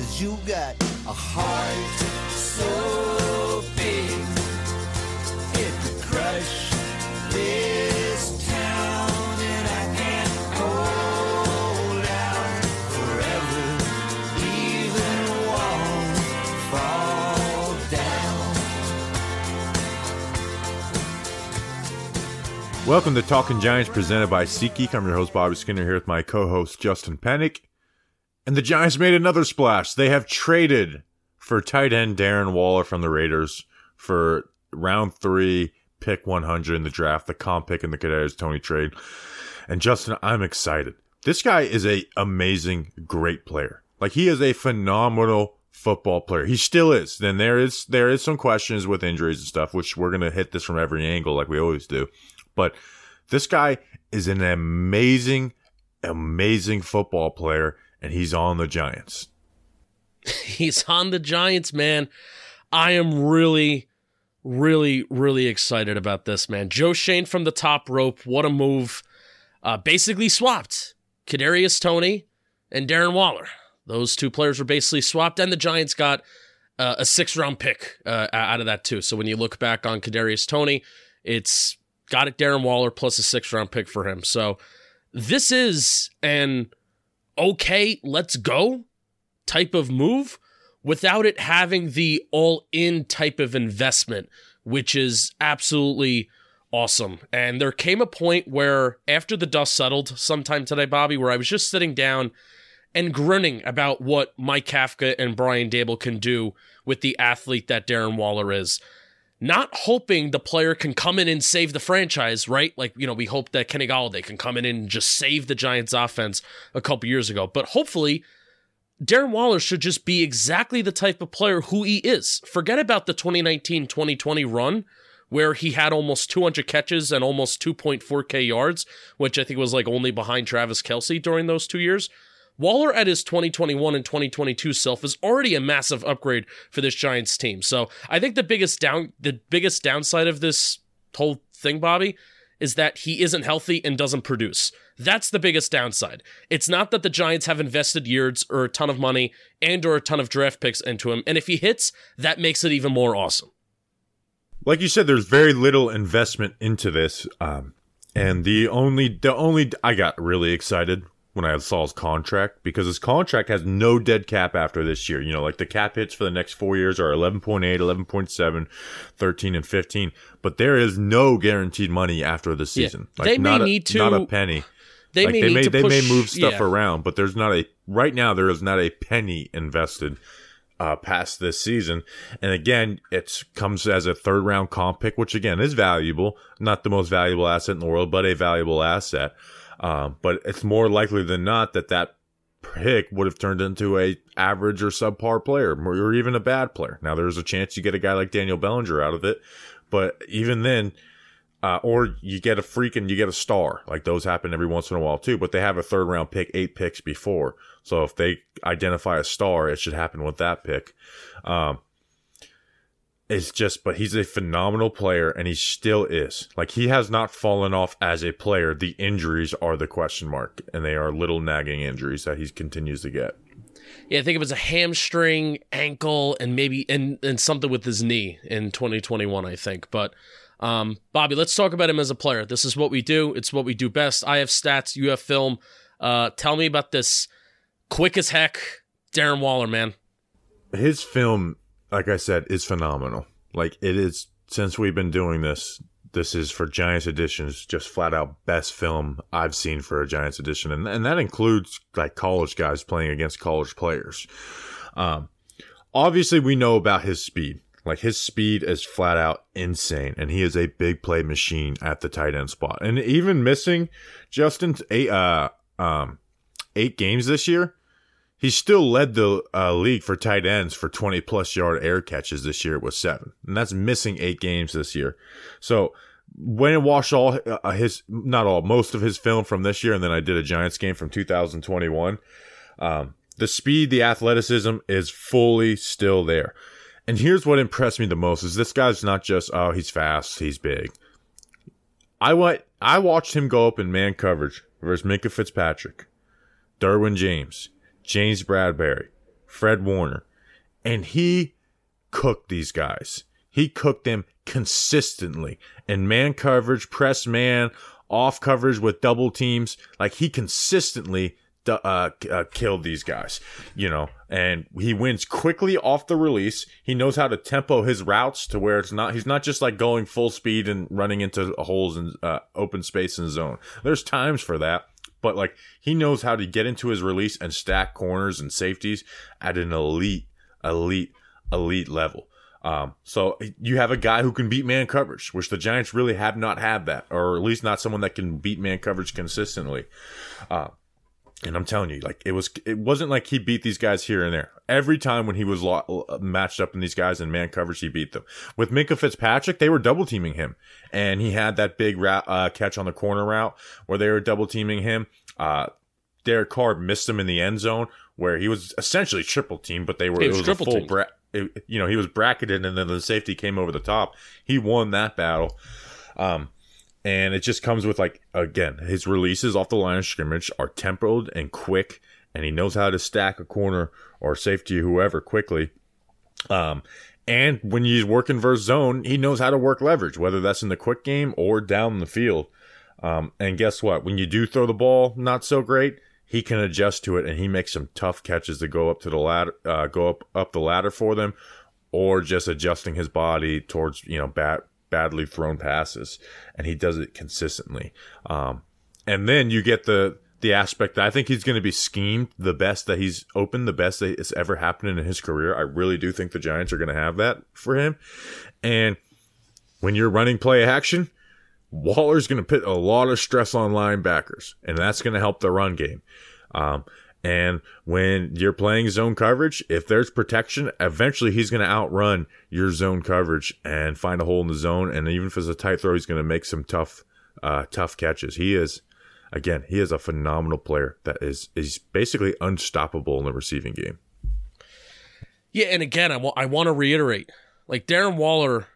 Cause you got a heart so big it could crush this town and I can't hold out forever even won't fall down Welcome to Talking Giants presented by SeatGeek. I'm your host, Bobby Skinner, here with my co host, Justin Penik. And the Giants made another splash. They have traded for tight end Darren Waller from the Raiders for round three, pick 100 in the draft, the comp pick in the Kadarius Toney trade. And Justin, I'm excited. This guy is a amazing, great player. Like he is a phenomenal football player. He still is. Then there is there is some questions with injuries and stuff, which we're gonna hit this from every angle like we always do. But this guy is an amazing, amazing football player, and he's on the Giants. He's on the Giants, man. I am really, really, really excited about this, man. Joe Schoen from the top rope. What a move. Uh, basically swapped Kadarius Toney and Darren Waller. Those two players were basically swapped, and the Giants got uh, a six round pick uh, out of that, too. So when you look back on Kadarius Toney, it's got it Darren Waller plus a six round pick for him. So this is an okay, let's go type of move without it having the all in type of investment, which is absolutely awesome. And there came a point where, after the dust settled sometime today, Bobby, where I was just sitting down and grinning about what Mike Kafka and Brian Daboll can do with the athlete that Darren Waller is. Not hoping the player can come in and save the franchise, right? Like, you know, we hope that Kenny Golladay can come in and just save the Giants offense a couple years ago. But hopefully, Darren Waller should just be exactly the type of player who he is. Forget about the 2019 2020 run where he had almost 200 catches and almost 2.4K yards, which I think was like only behind Travis Kelce during those two years. Waller at his 2021 and 2022 self is already a massive upgrade for this Giants team. So I think the biggest down the biggest downside of this whole thing, Bobby, is that he isn't healthy and doesn't produce. That's the biggest downside. It's not that the Giants have invested years or a ton of money and or a ton of draft picks into him. And if he hits, that makes it even more awesome. Like you said, there's very little investment into this. Um, and the only, the only, I got really excited when I saw his contract because his contract has no dead cap after this year. You know, like the cap hits for the next four years are 11.8, 11.7, 13, and 15. But there is no guaranteed money after the season. Yeah. Like they may a, need to. Not a penny. They like may they need may to they push, may move stuff yeah. around, but there's not a right now. There is not a penny invested uh, past this season. And again, it comes as a third round comp pick, which again is valuable. Not the most valuable asset in the world, but a valuable asset. Um, but it's more likely than not that that pick would have turned into a average or subpar player, or even a bad player. Now there's a chance you get a guy like Daniel Bellinger out of it, but even then, uh, or you get a freak and you get a star. Like those happen every once in a while too. But they have a third round pick, eight picks before. So if they identify a star, it should happen with that pick. Um, it's just, but he's a phenomenal player and he still is. Like he has not fallen off as a player. The injuries are the question mark and they are little nagging injuries that he continues to get. Yeah, I think it was a hamstring, ankle, and maybe and, and something with his knee in 2021, I think. But um, Bobby, let's talk about him as a player. This is what we do. It's what we do best. I have stats. You have film. Uh, tell me about this quick as heck Darren Waller, man. His film, like I said, is phenomenal. Like it is since we've been doing this. This is for Giants editions, just flat out best film I've seen for a Giants edition, and and that includes like college guys playing against college players. Um, obviously, we know about his speed. Like his speed is flat out insane, and he is a big play machine at the tight end spot. And even missing Justin's eight uh um eight games this year, he still led the uh, league for tight ends for 20 plus yard air catches this year with seven, and that's missing eight games this year. So when I watched all uh, his, not all, most of his film from this year, and then I did a Giants game from 2021. Um, the speed, the athleticism is fully still there. And here's what impressed me the most is this guy's not just oh he's fast, he's big. I went I watched him go up in man coverage versus Minkah Fitzpatrick, Derwin James, James Bradberry, Fred Warner, and he cooked these guys. He cooked them consistently in man coverage, press man, off coverage with double teams. Like he consistently uh, uh, killed these guys, you know, and he wins quickly off the release. He knows how to tempo his routes to where it's not, he's not just like going full speed and running into holes in uh, open space in zone. There's times for that, but like he knows how to get into his release and stack corners and safeties at an elite, elite, elite level. Um, so you have a guy who can beat man coverage, which the Giants really have not had that, or at least not someone that can beat man coverage consistently. Uh, and I'm telling you, like it was, it wasn't like he beat these guys here and there. Every time when he was lo- matched up in these guys in man coverage, he beat them. With Minkah Fitzpatrick, they were double teaming him, and he had that big ra- uh, catch on the corner route where they were double teaming him. Uh, Derek Carr missed him in the end zone where he was essentially triple team, but they were it was was a triple full bra- it- you know he was bracketed, and then the safety came over the top. He won that battle. Um, and it just comes with like again his releases off the line of scrimmage are tempoed and quick and he knows how to stack a corner or safety whoever quickly. Um and when he's working versus zone he knows how to work leverage whether that's in the quick game or down the field. Um and guess what? When you do throw the ball not so great he can adjust to it and he makes some tough catches to go up to the ladder uh, go up up the ladder for them or just adjusting his body towards you know bad badly thrown passes and he does it consistently. Um, and then you get the the aspect that I think he's going to be schemed the best that he's opened the best that it's ever happened in his career. I really do think the Giants are going to have that for him. And when you're running play action Waller's going to put a lot of stress on linebackers and that's going to help the run game. Um, and when you're playing zone coverage, if there's protection, eventually he's going to outrun your zone coverage and find a hole in the zone. And even if it's a tight throw, he's going to make some tough, uh, tough catches. He is, again, he is a phenomenal player that is is basically unstoppable in the receiving game. Yeah, and again, I wa- I want to reiterate, like Darren Waller,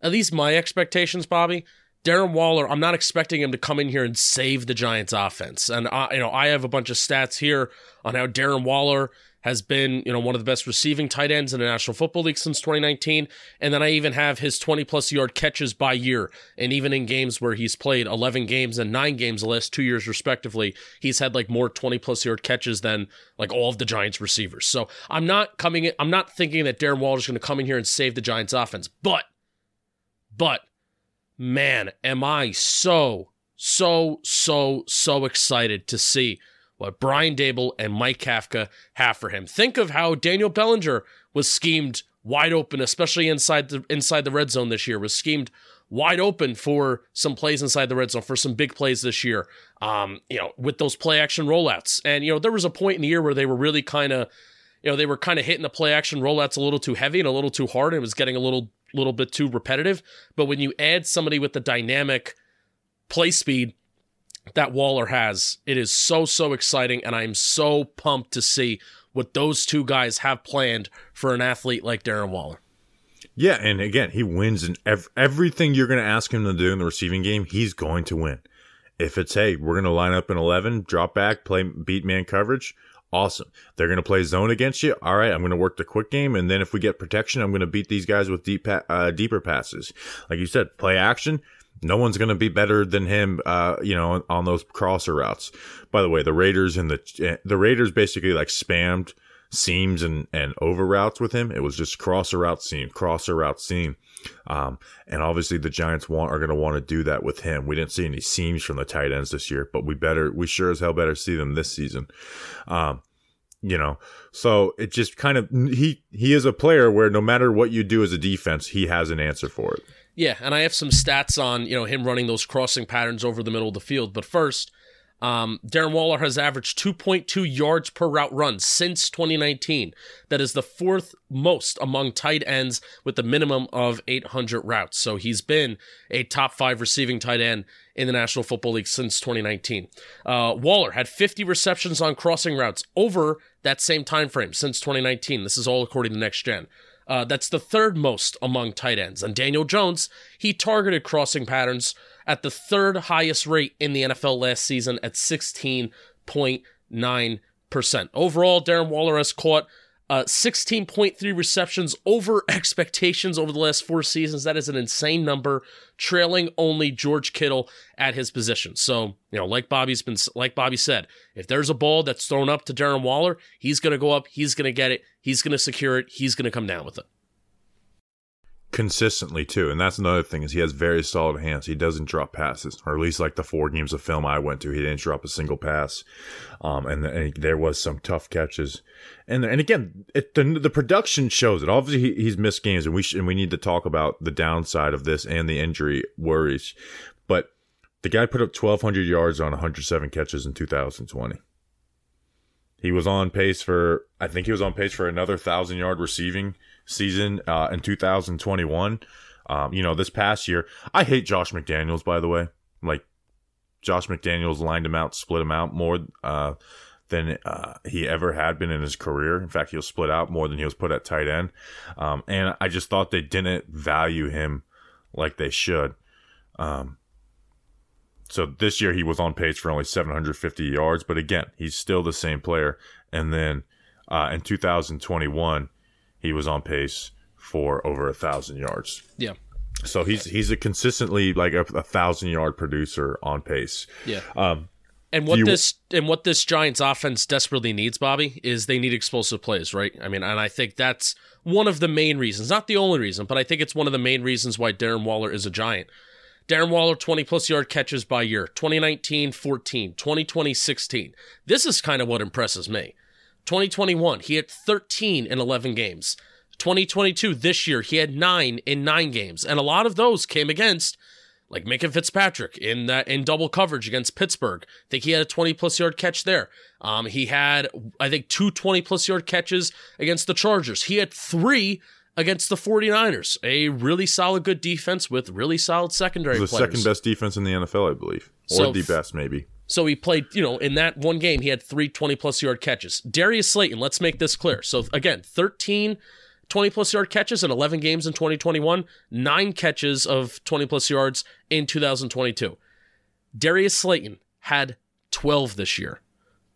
at least my expectations, Bobby. Darren Waller, I'm not expecting him to come in here and save the Giants' offense. And I, you know, I have a bunch of stats here on how Darren Waller has been, you know, one of the best receiving tight ends in the National Football League since 2019. And then I even have his 20 plus yard catches by year. And even in games where he's played 11 games and nine games the last two years, respectively, he's had like more 20 plus yard catches than like all of the Giants receivers. So I'm not coming in, I'm not thinking that Darren Waller is going to come in here and save the Giants offense. But, but, man, am I so, so, so, so excited to see what Brian Daboll and Mike Kafka have for him. Think of how Daniel Bellinger was schemed wide open, especially inside the inside the red zone this year, was schemed wide open for some plays inside the red zone for some big plays this year. Um, you know, with those play action rollouts. And you know, there was a point in the year where they were really kind of you know, they were kind of hitting the play action rollouts a little too heavy and a little too hard, and it was getting a little little bit too repetitive. But when you add somebody with the dynamic play speed that Waller has, it is so so exciting, and I'm so pumped to see what those two guys have planned for an athlete like Darren Waller. Yeah, and again, he wins in ev- everything you're going to ask him to do in the receiving game. He's going to win. If it's hey, we're going to line up in eleven, drop back, play beat man coverage. Awesome. They're going to play zone against you. All right, I'm going to work the quick game, and then if we get protection, I'm going to beat these guys with deep, pa- uh, deeper passes. Like you said, play action. No one's going to be better than him, uh, you know, on, on those crosser routes. By the way, the Raiders and the the Raiders basically like spammed seams and and over routes with him. It was just crosser route seam, crosser route seam. Um, and obviously the Giants want are going to want to do that with him. We didn't see any seams from the tight ends this year, but we better we sure as hell better see them this season. Um, you know, so it just kind of he he is a player where no matter what you do as a defense, he has an answer for it. Yeah, and I have some stats on you know him running those crossing patterns over the middle of the field. But first, um, Darren Waller has averaged 2.2 yards per route run since 2019. That is the fourth most among tight ends with a minimum of 800 routes. So he's been a top five receiving tight end in the National Football League since 2019. Uh, Waller had 50 receptions on crossing routes over that same time frame since 2019. This is all according to Next Gen. Uh, that's the third most among tight ends. And Daniel Jones, he targeted crossing patterns at the third highest rate in the NFL last season at 16.9%. Overall, Darren Waller has caught Uh, 16.3 receptions over expectations over the last four seasons. That is an insane number, trailing only George Kittle at his position. So, you know, like Bobby's been, like Bobby said, if there's a ball that's thrown up to Darren Waller, he's going to go up, he's going to get it, he's going to secure it, he's going to come down with it consistently too. And that's another thing is he has very solid hands. He doesn't drop passes or at least like the four games of film i went to he didn't drop a single pass. Um, and, and, there was some tough catches. And and again it, the, the production shows it. Obviously he, he's missed games and we and we need to talk about the downside of this and the injury worries. But the guy put up 1200 yards on 107 catches in 2020 he was on pace for i think he was on pace for another thousand yard receiving season uh, in 2021. Um, you know, this past year, I hate Josh McDaniels, by the way. Like, Josh McDaniels lined him out, split him out more uh, than uh, he ever had been in his career. In fact, he was split out more than he was put at tight end. Um, and I just thought they didn't value him like they should. Um, so this year he was on pace for only 750 yards, but again, he's still the same player. And then uh, in 2021, he was on pace for over a thousand yards. Yeah. So he's he's a consistently like a, a thousand yard producer on pace. Yeah. Um, and what you- this and what this Giants offense desperately needs, Bobby, is they need explosive plays, right? I mean, and I think that's one of the main reasons, not the only reason, but I think it's one of the main reasons why Darren Waller is a Giant. Darren Waller, 20 plus yard catches by year, 2019, 14, 2020, 16. This is kind of what impresses me. 2021, he had 13 in 11 games. 2022, this year, he had nine in nine games. And a lot of those came against like Minkah Fitzpatrick in that in double coverage against Pittsburgh. I think he had a 20 plus yard catch there. Um, he had I think two 20 plus yard catches against the Chargers. He had three against the 49ers. A really solid good defense with really solid secondary the players. second best defense in the NFL, I believe, or So- the best maybe. So he played, you know, in that one game, he had three 20 plus yard catches. Darius Slayton, let's make this clear. So again, 13 20 plus yard catches in 11 games in 2021, nine catches of 20 plus yards in 2022. Darius Slayton had 12 this year.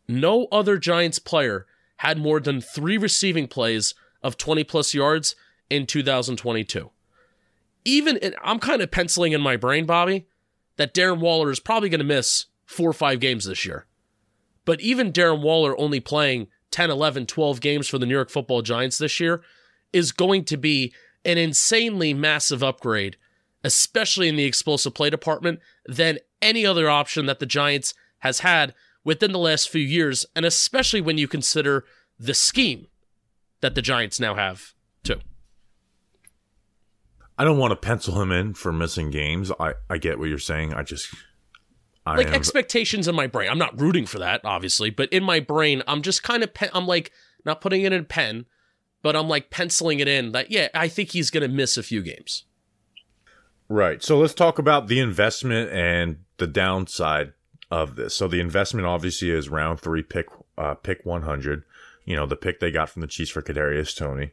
No other Giants player had more than three receiving plays of 20 plus yards in 2022. Even, and I'm kind of penciling in my brain, Bobby, that Darren Waller is probably going to miss four or five games this year. But even Darren Waller only playing 10, 11, 12 games for the New York football Giants this year is going to be an insanely massive upgrade, especially in the explosive play department, than any other option that the Giants has had within the last few years, and especially when you consider the scheme that the Giants now have, too. I don't want to pencil him in for missing games. I, I get what you're saying. I just I like am, expectations in my brain. I'm not rooting for that, obviously, but in my brain, I'm just kind of pe- I'm like not putting it in a pen, but I'm like penciling it in that yeah, I think he's gonna miss a few games. Right. So let's talk about the investment and the downside of this. So the investment obviously is round three pick uh, pick 100. You know the pick they got from the Chiefs for Kadarius Toney,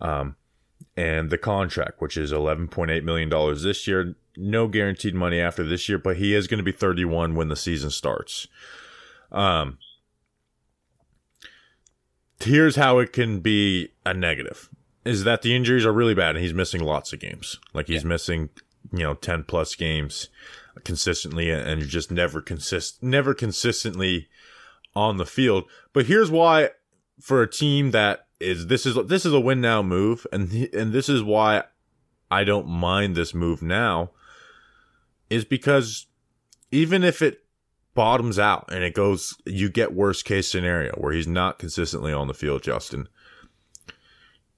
um, and the contract, which is 11.8 million dollars this year. No guaranteed money after this year, but he is going to be 31 when the season starts. Um, here's how it can be a negative is that the injuries are really bad and he's missing lots of games. Like he's missing, you know, 10 plus games consistently and just never consist never consistently on the field. But here's why for a team that is this is this is a win now move and and this is why I don't mind this move now is because even if it bottoms out and it goes you get worst case scenario where he's not consistently on the field, Justin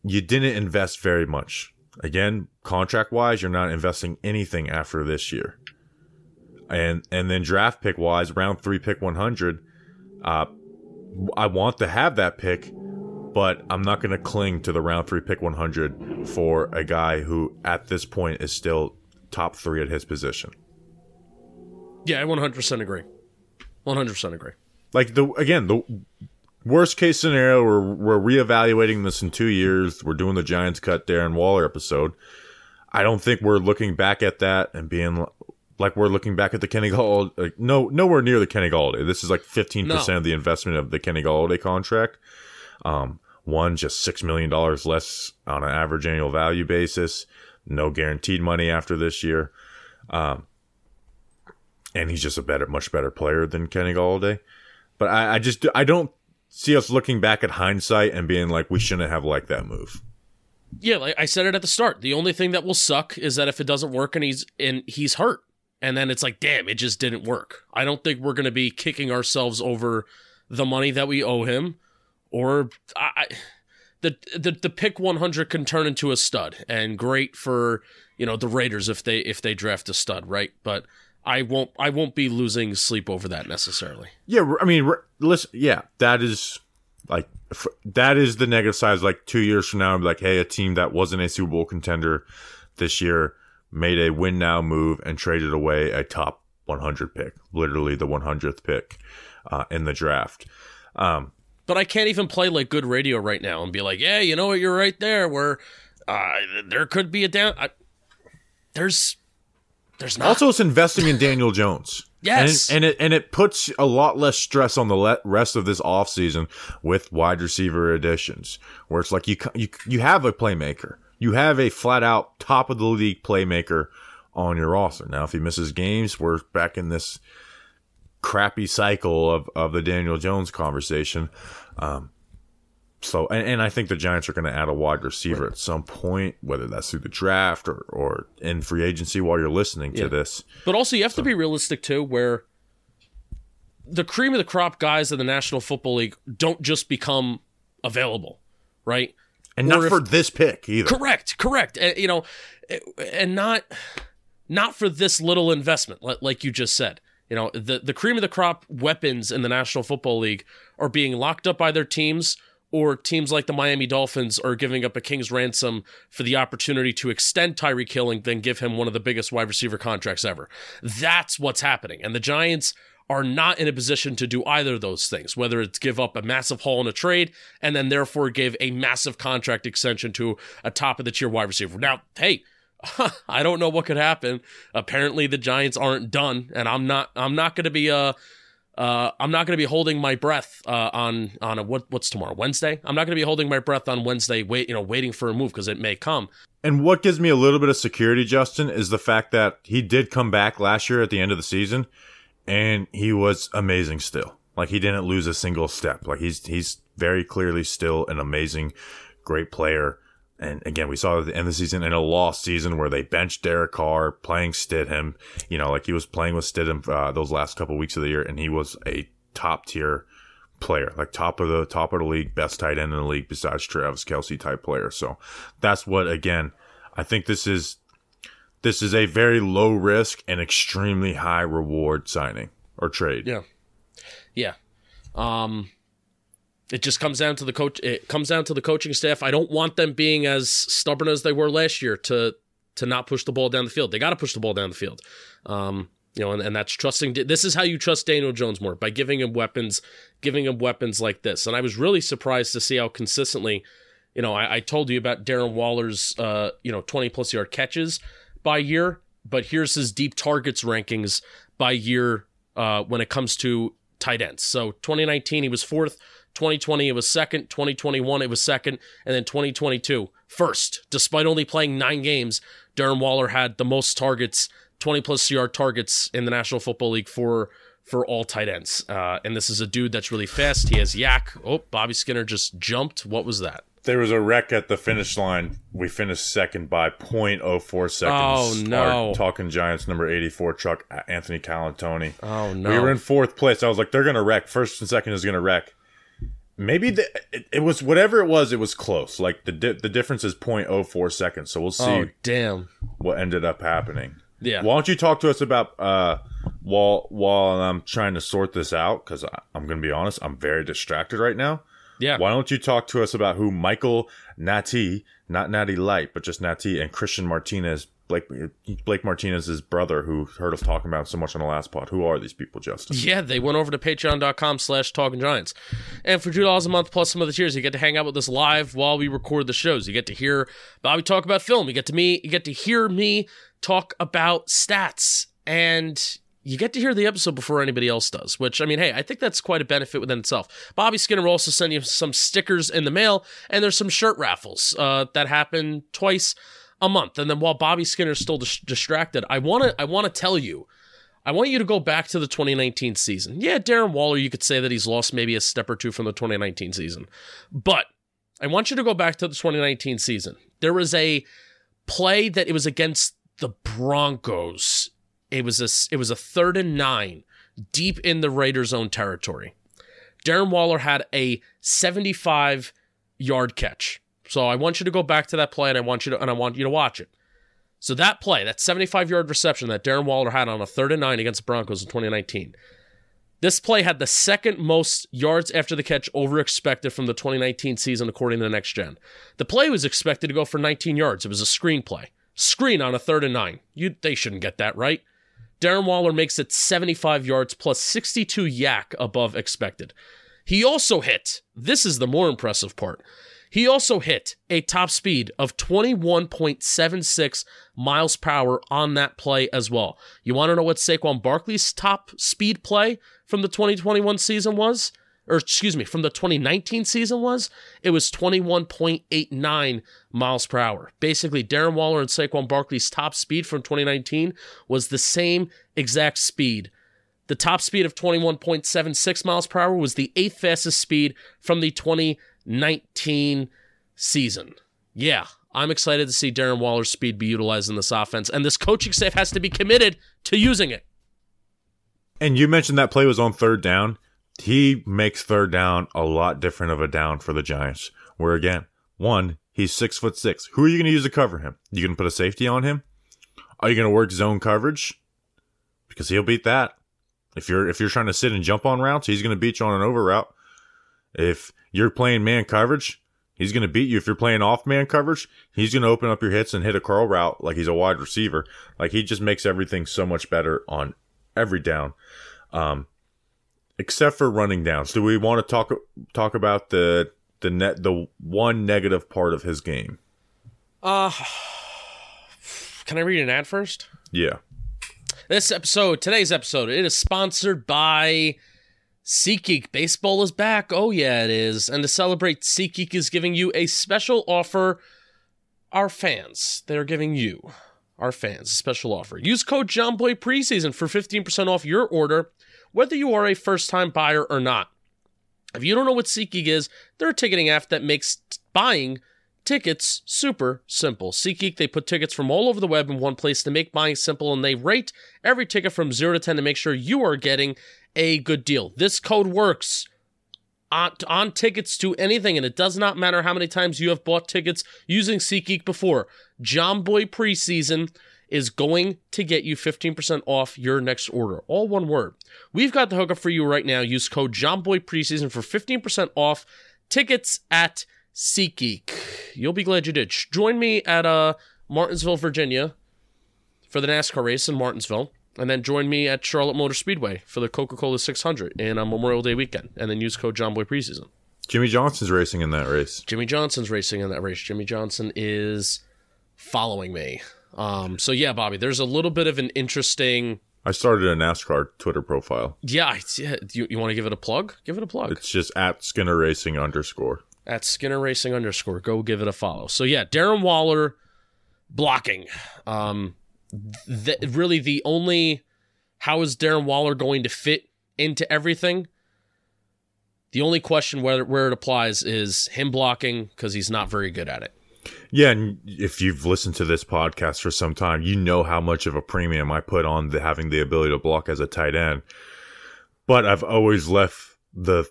you didn't invest very much. Again, contract wise, you're not investing anything after this year. And and then draft pick wise, round three pick 100. Uh, I want to have that pick, but I'm not going to cling to the round three pick 100 for a guy who at this point is still top three at his position. Yeah, I 100% agree. 100% agree. Like the again the worst case scenario, we're we're reevaluating this in two years. We're doing the Giants cut Darren Waller episode. I don't think we're looking back at that and being like we're looking back at the Kenny Golladay. Like, no, nowhere near the Kenny Golladay. This is like fifteen percent No. of the investment of the Kenny Golladay contract. Um, One, just six million dollars less on an average annual value basis. No guaranteed money after this year. Um, and he's just a better, much better player than Kenny Golladay. But I, I just I don't see us looking back at hindsight and being like we shouldn't have liked that move. Yeah, like I said it at the start. The only thing that will suck is that if it doesn't work and he's and he's hurt, and then it's like, damn, it just didn't work. I don't think we're gonna be kicking ourselves over the money that we owe him, or I, the the the pick 100 can turn into a stud, and great for you know the Raiders if they if they draft a stud, right? But I won't I won't be losing sleep over that necessarily. Yeah, I mean, listen, yeah, that is like that is the negative side. Is like two years from now, I'm like, hey, a team that wasn't a Super Bowl contender this year made a win now move and traded away a top 100 pick, literally the 100th pick uh, in the draft. Um, but I can't even play like good radio right now and be like, yeah, you know what, you're right there. Where uh, there could be a down. I, there's there's not. Also, it's investing in Daniel Jones. Yes. And it, and it, and it puts a lot less stress on the le- rest of this offseason with wide receiver additions, where it's like you, you, you have a playmaker. You have a flat out top of the league playmaker on your roster. Now, if he misses games, we're back in this crappy cycle of, of the Daniel Jones conversation. Um, so, and, and I think the Giants are going to add a wide receiver right. at some point, whether that's through the draft or, or in free agency while you're listening to yeah. this. But also, you have so. to be realistic too, where the cream of the crop guys in the National Football League don't just become available, right? And or not if, for this pick either. Correct, correct. And, you know, and not not for this little investment, like you just said. You know, the the cream of the crop weapons in the National Football League are being locked up by their teams or teams like the Miami Dolphins are giving up a king's ransom for the opportunity to extend Tyreek Hill and then give him one of the biggest wide receiver contracts ever. That's what's happening. And the Giants are not in a position to do either of those things, whether it's give up a massive haul in a trade and then therefore give a massive contract extension to a top of the tier wide receiver. Now, hey, I don't know what could happen. Apparently the Giants aren't done and I'm not I'm not going to be uh uh, I'm not going to be holding my breath uh, on on a what what's tomorrow Wednesday. I'm not going to be holding my breath on Wednesday, wait you know waiting for a move because it may come. And what gives me a little bit of security, Justin, is the fact that he did come back last year at the end of the season, and he was amazing still. Like he didn't lose a single step. Like he's he's very clearly still an amazing, great player. And again, we saw at the end of the season in a lost season where they benched Derek Carr playing Stidham. You know, like he was playing with Stidham uh, those last couple weeks of the year, and he was a top tier player, like top of the top of the league, best tight end in the league besides Travis Kelce type player. So that's what again, I think this is this is a very low risk and extremely high reward signing or trade. Yeah. Yeah. Um it just comes down to the coach. It comes down to the coaching staff. I don't want them being as stubborn as they were last year to to not push the ball down the field. They got to push the ball down the field. Um, you know, and, and that's trusting. This is how you trust Daniel Jones more by giving him weapons, giving him weapons like this. And I was really surprised to see how consistently, you know, I, I told you about Darren Waller's, uh, you know, twenty plus yard catches by year, but here's his deep targets rankings by year uh, when it comes to tight ends. So 2019 he was fourth. 2020 it was second, 2021 it was second, and then 2022 first. Despite only playing nine games, Darren Waller had the most targets, 20 plus yard targets in the National Football League for for all tight ends. Uh, and this is a dude that's really fast. He has YAC. Oh, Bobby Skinner just jumped. What was that? There was a wreck at the finish line. We finished second by 0.04 seconds. Oh, no. Our talking Giants number 84 truck, Anthony Callantoni. Oh, no. We were in fourth place. I was like, they're going to wreck. First and second is going to wreck maybe the, it, it, was whatever it was it was close. Like the di- the difference is 0.04 seconds. So we'll see oh, damn. what ended up happening. Yeah. Why don't you talk to us about uh while while i'm trying to sort this out because i'm gonna be honest i'm very distracted right now. Yeah. Why don't you talk to us about who michael nati not natty light but just nati and christian martinez Blake Blake Martinez's brother, who heard us talking about so much on the last pod. Who are these people, Justin? Yeah, they went over to patreon.com slash talking giants. And for two dollars a month plus some of the tiers, you get to hang out with us live while we record the shows. You get to hear Bobby talk about film. You get to me, you get to hear me talk about stats. And you get to hear the episode before anybody else does, which I mean, hey, I think that's quite a benefit within itself. Bobby Skinner will also send you some stickers in the mail, and there's some shirt raffles uh, that happen twice a month. And then while Bobby Skinner's still dis- distracted, I want to I want to tell you, I want you to go back to the 2019 season. Yeah, Darren Waller, you could say that he's lost maybe a step or two from the 2019 season, but I want you to go back to the 2019 season. There was a play that it was against the Broncos. It was a it was a third and nine, deep in the Raiders' own territory. Darren Waller had a 75 yard catch. So I want you to go back to that play and I want you to and I want you to watch it. So that play, that 75 yard reception that Darren Waller had on a third and nine against the Broncos in 2019. This play had the second most yards after the catch over expected from the 2019 season, according to the next gen. The play was expected to go for 19 yards. It was a screen play. Screen on a third and nine. You they shouldn't get that right. Darren Waller makes it 75 yards plus 62 YAC above expected. He also hit, this is the more impressive part. He also hit a top speed of 21.76 miles per hour on that play as well. You want to know what Saquon Barkley's top speed play from the 2021 season was? Or excuse me, from the 2019 season was? It was 21.89 miles per hour. Basically, Darren Waller and Saquon Barkley's top speed from 2019 was the same exact speed the top speed of 21.76 miles per hour was the eighth fastest speed from the 2019 season. Yeah, I'm excited to see Darren Waller's speed be utilized in this offense, and this coaching staff has to be committed to using it. And you mentioned that play was on third down. He makes third down a lot different of a down for the Giants. Where again, one, he's six foot six. Who are you going to use to cover him? You going to put a safety on him? Are you going to work zone coverage? Because he'll beat that. If you're if you're trying to sit and jump on routes, he's going to beat you on an over route. If you're playing man coverage, he's going to beat you. If you're playing off man coverage, he's going to open up your hits and hit a curl route like he's a wide receiver. Like he just makes everything so much better on every down, um, except for running downs. Do we want to talk talk about the the net the one negative part of his game? Uh, can I read an ad first? Yeah. This episode, today's episode, it is sponsored by SeatGeek. Baseball is back. Oh, yeah, it is. And to celebrate, SeatGeek is giving you a special offer. Our fans, they're giving you, our fans, a special offer. Use code JOMBOY Preseason for 15% off your order, whether you are a first time buyer or not. If you don't know what SeatGeek is, they're a ticketing app that makes buying tickets super simple. SeatGeek, they put tickets from all over the web in one place to make buying simple, and they rate every ticket from 0 to 10 to make sure you are getting a good deal. This code works on, on tickets to anything, and it does not matter how many times you have bought tickets using SeatGeek before. Jomboy Preseason is going to get you 15% off your next order. All one word. We've got the hookup for you right now. Use code Jomboy Preseason for 15% off tickets at SeatGeek. You'll be glad you did. Join me at uh, Martinsville, Virginia for the NASCAR race in Martinsville. And then join me at Charlotte Motor Speedway for the Coca Cola 600 in on Memorial Day weekend. And then use code Jomboy Preseason. Jimmie Johnson's racing in that race. Jimmie Johnson's racing in that race. Jimmie Johnson is following me. Um, so yeah, Bobby, there's a little bit of an interesting. I started a NASCAR Twitter profile. Yeah, yeah you, you want to give it a plug? Give it a plug. It's just at Skinner Racing underscore. At Skinner Racing underscore. Go give it a follow. So yeah, Darren Waller blocking. Um, th- really the only how is Darren Waller going to fit into everything? The only question where where it applies is him blocking because he's not very good at it. Yeah, and if you've listened to this podcast for some time, you know how much of a premium I put on the, having the ability to block as a tight end. But I've always left the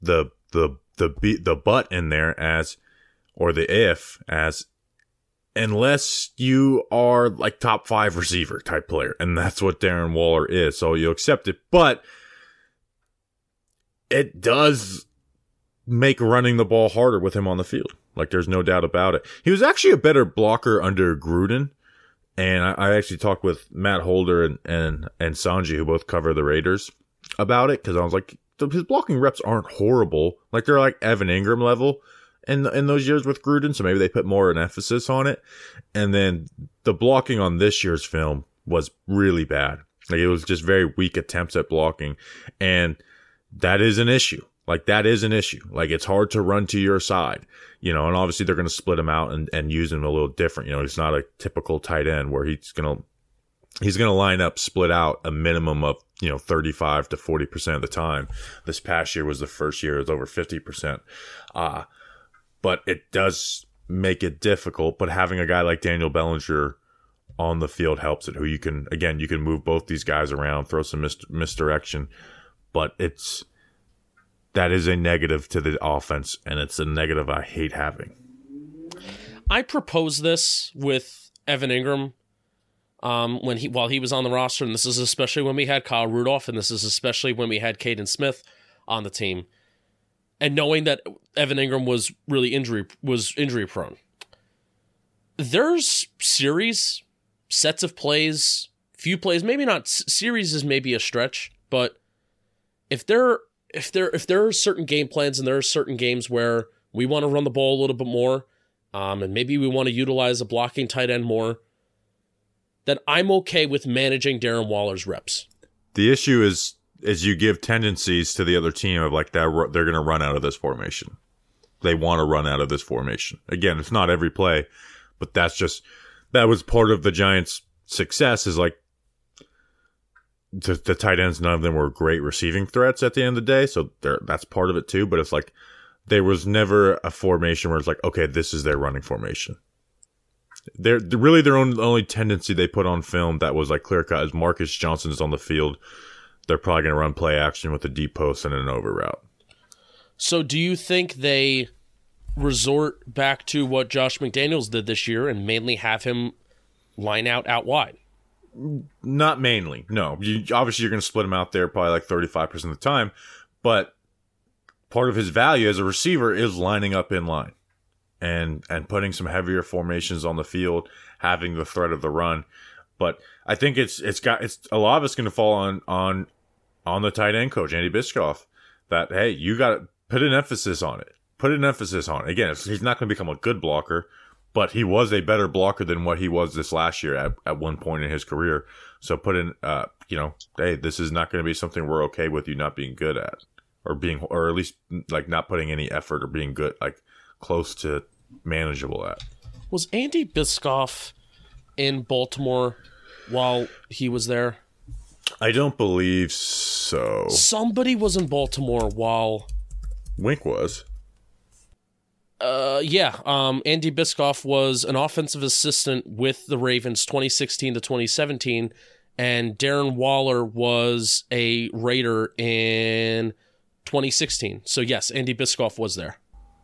the the the be, the but in there as or the if as unless you are like top five receiver type player, and that's what Darren Waller is. So you accept it, but it does make running the ball harder with him on the field. Like there's no doubt about it. He was actually a better blocker under Gruden. And I, I actually talked with Matt Holder and, and, and Sanji, who both cover the Raiders, about it. Cause I was like, his blocking reps aren't horrible. Like they're like Evan Engram level in, in those years with Gruden. So maybe they put more an emphasis on it. And then the blocking on this year's film was really bad. Like it was just very weak attempts at blocking, and that is an issue. Like that is an issue. Like it's hard to run to your side, you know. And obviously they're going to split him out and, and use him a little different. You know, he's not a typical tight end where he's going to he's going to line up split out a minimum of you know 35 to 40 percent of the time. This past year was the first year it was over 50 percent. Uh but it does make it difficult. But having a guy like Daniel Bellinger on the field helps it. Who you can again you can move both these guys around, throw some mis- misdirection, but it's that is a negative to the offense, and it's a negative I hate having. I propose this with Evan Engram um, when he while he was on the roster, and this is especially when we had Kyle Rudolph, and this is especially when we had Kaden Smith on the team, and knowing that Evan Engram was really injury was injury prone. There's series, sets of plays, few plays, maybe not series is maybe a stretch, but if there if there if there are certain game plans and there are certain games where we want to run the ball a little bit more, um, and maybe we want to utilize a blocking tight end more, then I'm okay with managing Darren Waller's reps. The issue is is you give tendencies to the other team of like that they're going to run out of this formation. They want to run out of this formation. Again, it's not every play, but that's just that was part of the Giants' success. Is like the, the tight ends, none of them were great receiving threats at the end of the day. So that's part of it too. But it's like there was never a formation where it's like, okay, this is their running formation. They're, they're really their own only tendency they put on film that was like clear cut is Marcus Johnson is on the field. They're probably going to run play action with a deep post and an over route. So, do you think they resort back to what Josh McDaniels did this year and mainly have him line out out wide? Not mainly. No. You, obviously, you're going to split him out there probably like 35% of the time. But part of his value as a receiver is lining up in line and and putting some heavier formations on the field, having the threat of the run. But I think it's it's got it's a lot of it's going to fall on on on the tight end coach Andy Bischoff. That hey, you got to put an emphasis on it. Put an emphasis on it. Again, he's not going to become a good blocker, but he was a better blocker than what he was this last year at, at one point in his career. So put in, uh, you know, hey, this is not going to be something we're okay with you not being good at, or being, or at least like not putting any effort or being good, like close to manageable at. Was Andy Bischoff in Baltimore while he was there? I don't believe so. Somebody was in Baltimore while Wink was. Uh, yeah. Um, Andy Bischoff was an offensive assistant with the Ravens 2016 to 2017, and Darren Waller was a Raider in 2016. So yes, Andy Bischoff was there.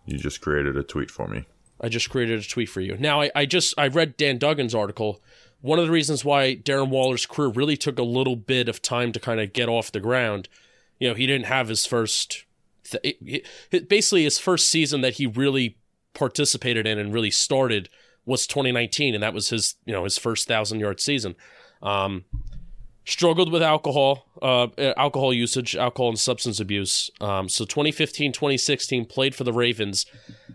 You just created a tweet for me. I just created a tweet for you. Now I, I just I read Dan Duggan's article. One of the reasons why Darren Waller's career really took a little bit of time to kind of get off the ground, you know, he didn't have his first th- it, it, basically his first season that he really participated in and really started was 2019, and that was his you know his first thousand yard season. Um, struggled with alcohol, uh, alcohol usage, alcohol and substance abuse. Um, so 2015, 2016 played for the Ravens,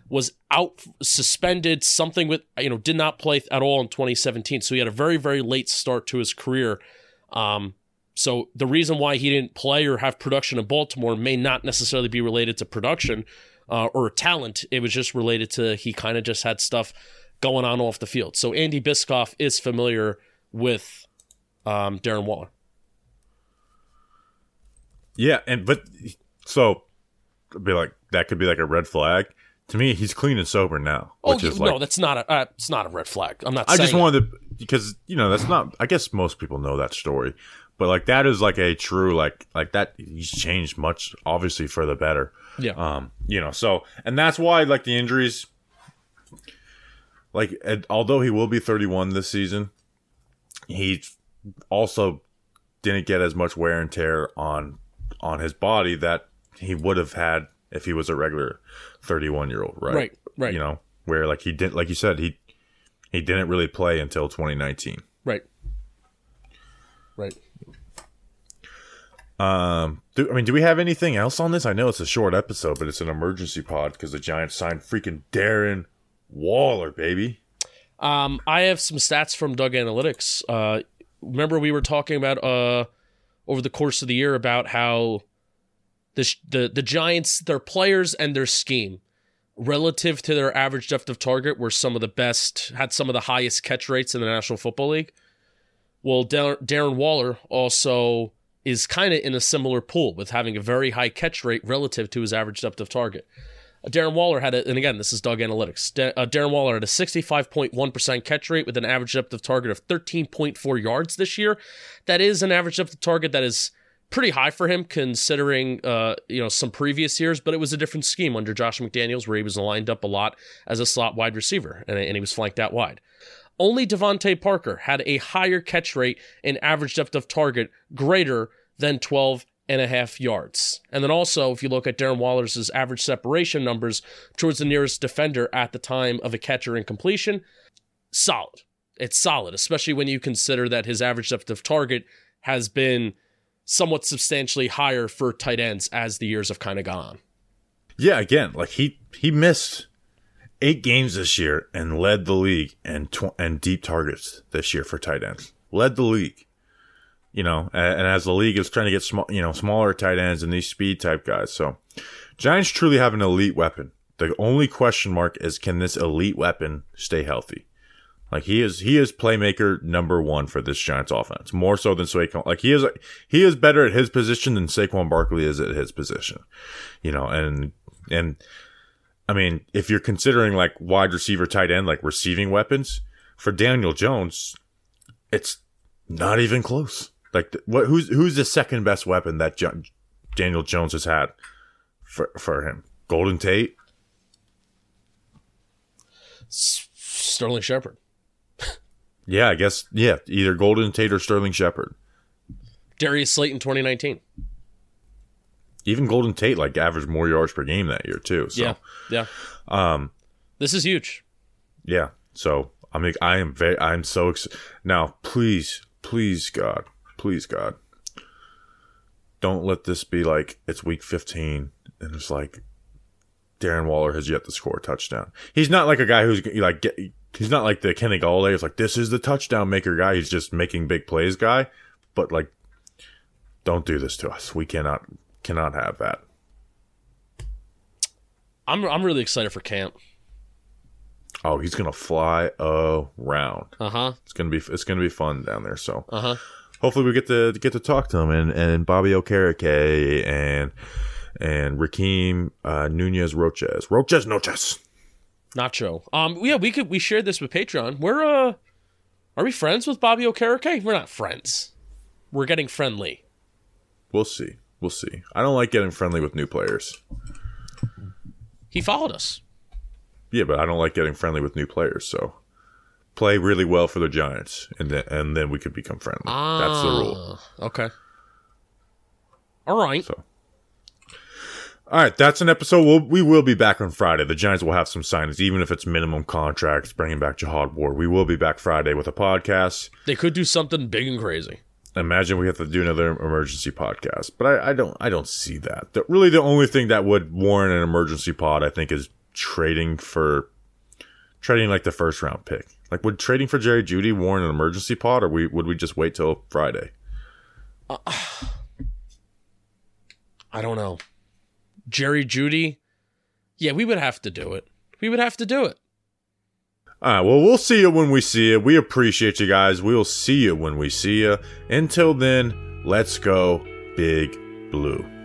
was out suspended, something with you know did not play at all in 2017. So he had a very very late start to his career. Um, so the reason why he didn't play or have production in Baltimore may not necessarily be related to production uh, or talent. It was just related to he kind of just had stuff going on off the field. So Andy Bischoff is familiar with um, Darren Waller. Yeah, and but so I'd be like that could be like a red flag. To me, he's clean and sober now. Oh which is like, no, that's not a uh, it's not a red flag. I'm not. I just wanted to because you know that's not. I guess most people know that story, but like that is like a true like like that he's changed much obviously for the better yeah um you know so and that's why like the injuries like although he will be 31 this season he also didn't get as much wear and tear on on his body that he would have had if he was a regular 31 year old right right right you know where like he didn't like you said he he didn't really play until 2019 right right um, do, I mean, do we have anything else on this? I know it's a short episode, but it's an emergency pod because the Giants signed freaking Darren Waller, baby. Um, I have some stats from Doug Analytics. Uh, remember we were talking about uh over the course of the year about how the the the Giants, their players and their scheme relative to their average depth of target were some of the best, had some of the highest catch rates in the National Football League. Well, Dar- Darren Waller also is kind of in a similar pool with having a very high catch rate relative to his average depth of target. Uh, Darren Waller had a, and again, this is Doug Analytics. Da- uh, Darren Waller had a 65.1% catch rate with an average depth of target of 13.4 yards this year. That is an average depth of target that is pretty high for him considering uh, you know some previous years, but it was a different scheme under Josh McDaniels where he was lined up a lot as a slot wide receiver and, and he was flanked out wide. Only DeVante Parker had a higher catch rate and average depth of target greater than 12 and a half yards. And then also, if you look at Darren Waller's average separation numbers towards the nearest defender at the time of a catcher and completion, solid. It's solid, especially when you consider that his average depth of target has been somewhat substantially higher for tight ends as the years have kind of gone on. Yeah, again, like he he missed eight games this year and led the league and tw- and deep targets this year for tight ends. Led the league. You know, and, as the league is trying to get small, you know, smaller tight ends and these speed type guys. So, Giants truly have an elite weapon. The only question mark is can this elite weapon stay healthy? Like he is, he is playmaker number one for this Giants offense, more so than Saquon. Like he is, he is better at his position than Saquon Barkley is at his position. You know, and and I mean, if you're considering like wide receiver, tight end, like receiving weapons for Daniel Jones, it's not even close. Like what? Who's who's the second best weapon that Daniel Jones has had for for him? Golden Tate. Sterling Shepard, Yeah, I guess. Yeah, either Golden Tate or Sterling Shepard. Darius Slayton, 2019. Even Golden Tate like averaged more yards per game that year too. So, Yeah, yeah. Um. This is huge. Yeah. So I mean, I am very. I'm so excited. Now, please, please, God, please, God, don't let this be like it's week 15 and it's like Darren Waller has yet to score a touchdown. He's not like a guy who's like get. He's not like the Kenny Golladay. It's like this is the touchdown maker guy. He's just making big plays guy. But like, don't do this to us. We cannot cannot have that. I'm I'm really excited for camp. Oh, he's gonna fly around. Uh huh. It's gonna be it's gonna be fun down there. So Uh huh. Hopefully we get to get to talk to him and and Bobby Okereke and and Rakeem uh, Nunez Roches Roches Noches. Nacho. Um. Yeah, we could we shared this with Patreon. We're uh, are we friends with Bobby Okereke? We're not friends. We're getting friendly. We'll see. We'll see. I don't like getting friendly with new players. He followed us. Yeah, but I don't like getting friendly with new players. So play really well for the Giants, and then and then we could become friendly. That's the rule. Ah, Okay. All right. So. All right, that's an episode. We'll, we will be back on Friday. The Giants will have some signings, even if it's minimum contracts, bringing back Jihad Ward. We will be back Friday with a podcast. They could do something big and crazy. Imagine we have to do another emergency podcast, but I, I don't. I don't see that. The, really, the only thing that would warrant an emergency pod, I think, is trading for trading like the first round pick. Like, would trading for Jerry Jeudy warrant an emergency pod, or we would we just wait till Friday? I don't know. Jerry Jeudy. Yeah, we would have to do it. We would have to do it. All right. Well, we'll see you when we see you. We appreciate you guys. We will see you when we see you. Until then, let's go, Big Blue.